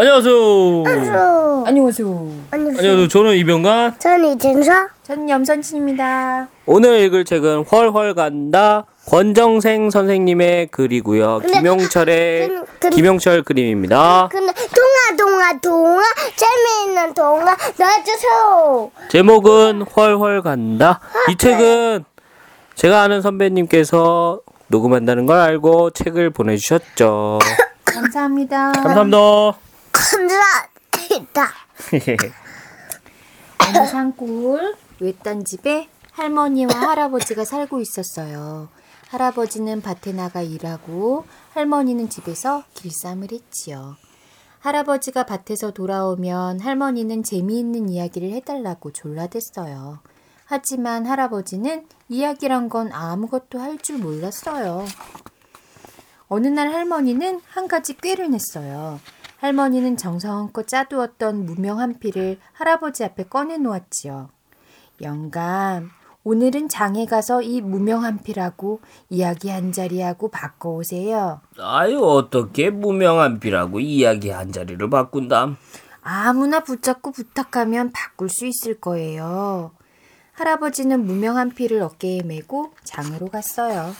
안녕하세요. 안녕하세요. 안녕하세요. 안녕하세요. 저는 이병관. 저는 이진서. 저는 염선진입니다. 오늘 읽을 책은 헐헐 간다. 권정생 선생님의 글이고요. 근데- 김용철의 근- 근- 김용철 그림입니다. 근데 동화 동화 동화 재미있는 동화 넣어주세요. 제목은 헐헐 간다. 이 책은 제가 아는 선배님께서 녹음한다는 걸 알고 책을 보내주셨죠. 감사합니다. 감사합니다. 감사합니다. 어느 산골 외딴 집에 할머니와 할아버지가 살고 있었어요. 할아버지는 밭에 나가 일하고 할머니는 집에서 길쌈을 했지요. 할아버지가 밭에서 돌아오면 할머니는 재미있는 이야기를 해달라고 졸라댔어요. 하지만 할아버지는 이야기란 건 아무것도 할 줄 몰랐어요. 어느 날 할머니는 한 가지 꾀를 냈어요. 할머니는 정성껏 짜두었던 무명 한 피를 할아버지 앞에 꺼내 놓았지요. 영감, 오늘은 장에 가서 이 무명 한 피라고 이야기 한 자리하고 바꿔오세요. 아유 어떻게 무명한 비라고 이야기 한 자리를 바꾼다. 아무나 붙잡고 부탁하면 바꿀 수 있을 거예요. 할아버지는 무명한 피를 어깨에 메고 장으로 갔어요.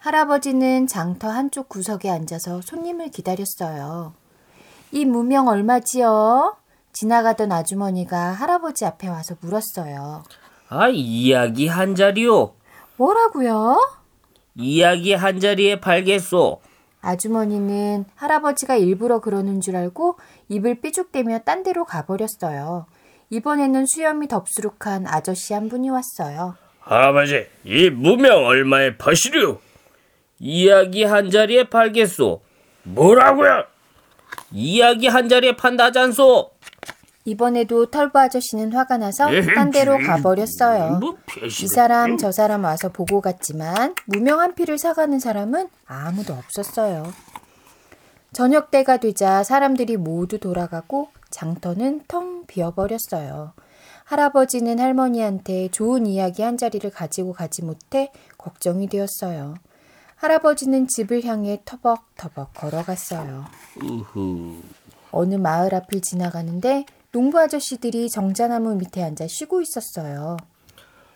할아버지는 장터 한쪽 구석에 앉아서 손님을 기다렸어요. 이 무명 얼마지요? 지나가던 아주머니가 할아버지 앞에 와서 물었어요. 아 이야기 한 자리요. 뭐라고요? 이야기 한 자리에 팔겠소. 아주머니는 할아버지가 일부러 그러는 줄 알고 입을 삐죽대며 딴 데로 가버렸어요. 이번에는 수염이 덥수룩한 아저씨 한 분이 왔어요. 할아버지, 이 무명 얼마에 파시려? 이야기 한 자리에 팔겠소. 뭐라고요? 이야기 한 자리에 판다잖소. 이번에도 털보 아저씨는 화가 나서 딴 데로 가버렸어요. 뭐 이 사람 저 사람 와서 보고 갔지만 무명한 피를 사가는 사람은 아무도 없었어요. 저녁 때가 되자 사람들이 모두 돌아가고 장터는 텅 비어버렸어요. 할아버지는 할머니한테 좋은 이야기 한 자리를 가지고 가지 못해 걱정이 되었어요. 할아버지는 집을 향해 터벅터벅 걸어갔어요. 어느 마을 앞을 지나가는데 농부 아저씨들이 정자나무 밑에 앉아 쉬고 있었어요.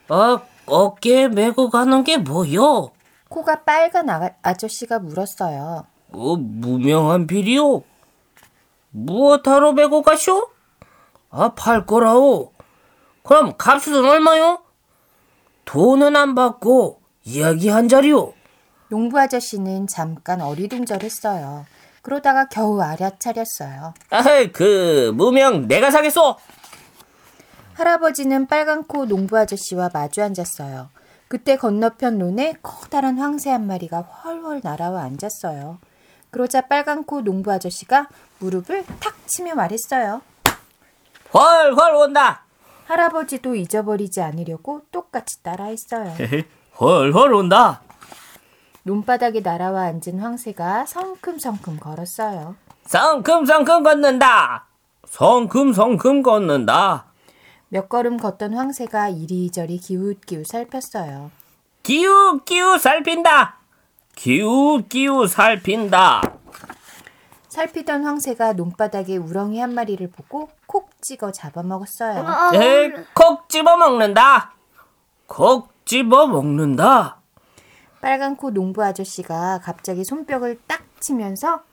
아, 어깨에 메고 가는 게 뭐요? 코가 빨간 아, 아저씨가 물었어요. 어, 무명한 비리요? 무엇하러 메고 가쇼? 아, 팔 거라오. 그럼 값은 얼마요? 돈은 안 받고 이야기 한 자리요. 농부 아저씨는 잠깐 어리둥절했어요. 그러다가 겨우 알아차렸어요. 아이, 그 무명 내가 사겠소. 할아버지는 빨간 코 농부 아저씨와 마주 앉았어요. 그때 건너편 논에 커다란 황새 한 마리가 훨훨 날아와 앉았어요. 그러자 빨간 코 농부 아저씨가 무릎을 탁 치며 말했어요. 훨훨 온다. 할아버지도 잊어버리지 않으려고 똑같이 따라했어요. 훨훨 온다. 논바닥에 날아와 앉은 황새가 성큼성큼 걸었어요. 성큼성큼 걷는다. 성큼성큼 걷는다. 몇 걸음 걷던 황새가 이리저리 기웃기웃 살폈어요. 기웃기웃 살핀다. 기웃기웃 살핀다. 살피던 황새가 논바닥에 우렁이 한 마리를 보고 콕 찍어 잡아먹었어요. 에이, 콕 집어 먹는다. 콕 집어 먹는다. 빨간 코 농부 아저씨가 갑자기 손뼉을 딱 치면서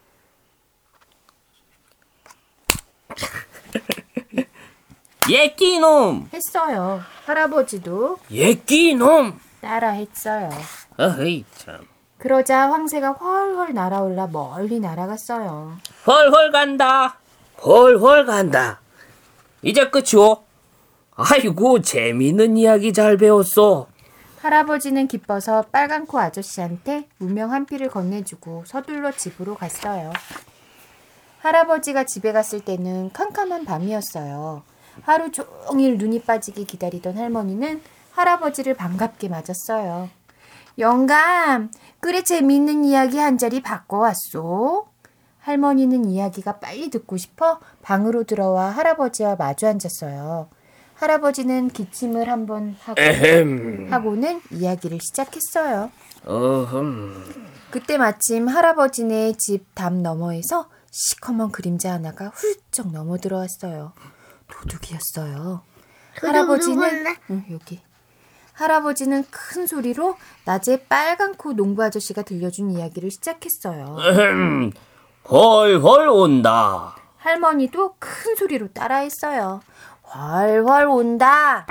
예끼놈, 했어요. 할아버지도 예끼놈. 따라 했어요. 어이 참. 그러자 황새가 훨훨 날아올라 멀리 날아갔어요. 훨훨 간다. 훨훨 간다. 이제 끝이오. 아이고 재미있는 이야기 잘 배웠어. 할아버지는 기뻐서 빨간 코 아저씨한테 무명 한 피를 건네주고 서둘러 집으로 갔어요. 할아버지가 집에 갔을 때는 캄캄한 밤이었어요. 하루 종일 눈이 빠지게 기다리던 할머니는 할아버지를 반갑게 맞았어요. 영감, 그래 재미있는 이야기 한 자리 바꿔왔소. 할머니는 이야기가 빨리 듣고 싶어 방으로 들어와 할아버지와 마주 앉았어요. 할아버지는 기침을 한번 하고 에헴. 하고는 이야기를 시작했어요. 어흠. 그때 마침 할아버지네 집 담 너머에서 시커먼 그림자 하나가 훌쩍 넘어 들어왔어요. 도둑이었어요. 도둑 할아버지는? 응, 여기. 할아버지는 큰 소리로 낮에 빨간 코 농부 아저씨가 들려준 이야기를 시작했어요. 헐헐 온다. 할머니도 큰 소리로 따라했어요. 훨훨 온다.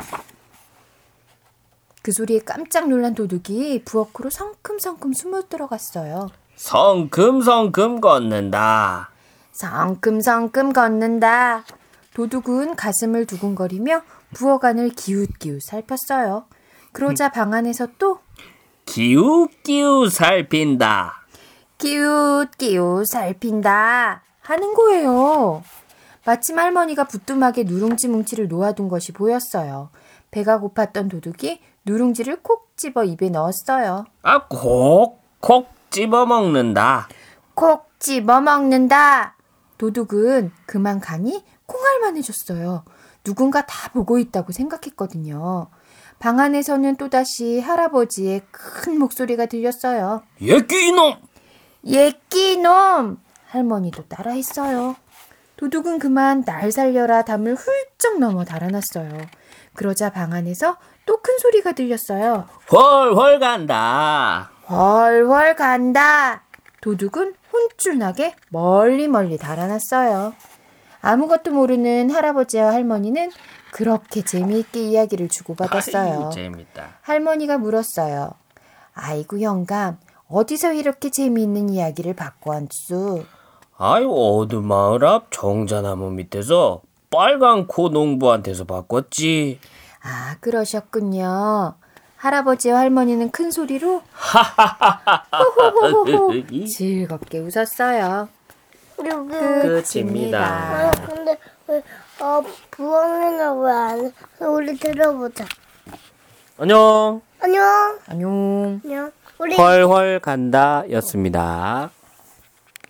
그 소리에 깜짝 놀란 도둑이 부엌으로 성큼성큼 숨어 들어갔어요. 성큼성큼 걷는다. 성큼성큼 걷는다. 도둑은 가슴을 두근거리며 부엌 안을 기웃기웃 살폈어요. 그러자 방 안에서 또 기웃기웃 살핀다. 끼웃끼웃 살핀다 하는 거예요. 마침 할머니가 부뚜막에 누룽지 뭉치를 놓아둔 것이 보였어요. 배가 고팠던 도둑이 누룽지를 콕 집어 입에 넣었어요. 아, 콕 콕 집어 먹는다. 콕 집어 먹는다. 도둑은 그만 가니 콩알만해졌어요. 누군가 다 보고 있다고 생각했거든요. 방 안에서는 또다시 할아버지의 큰 목소리가 들렸어요. 예끼 이놈! 예끼놈! 할머니도 따라했어요. 도둑은 그만 날 살려라 담을 훌쩍 넘어 달아났어요. 그러자 방 안에서 또 큰 소리가 들렸어요. 훨훨 간다. 훨훨 간다. 도둑은 혼쭐나게 멀리 멀리 달아났어요. 아무것도 모르는 할아버지와 할머니는 그렇게 재미있게 이야기를 주고받았어요. 재밌다. 할머니가 물었어요. 아이고 영감, 어디서 이렇게 재미있는 이야기를 받고 왔수? 아이 어두 마을 앞 정자나무 밑에서 빨간 코 농부한테서 바꿨지. 아, 그러셨군요. 할아버지와 할머니는 큰 소리로 호호호호호 즐겁게 웃었어요. 끝입니다. 아, 근데 왜, 어, 부엉이는 왜안 해? 우리 들어보자. 안녕. 안녕. 안녕. 안녕. 우리 훨훨 간다 였습니다.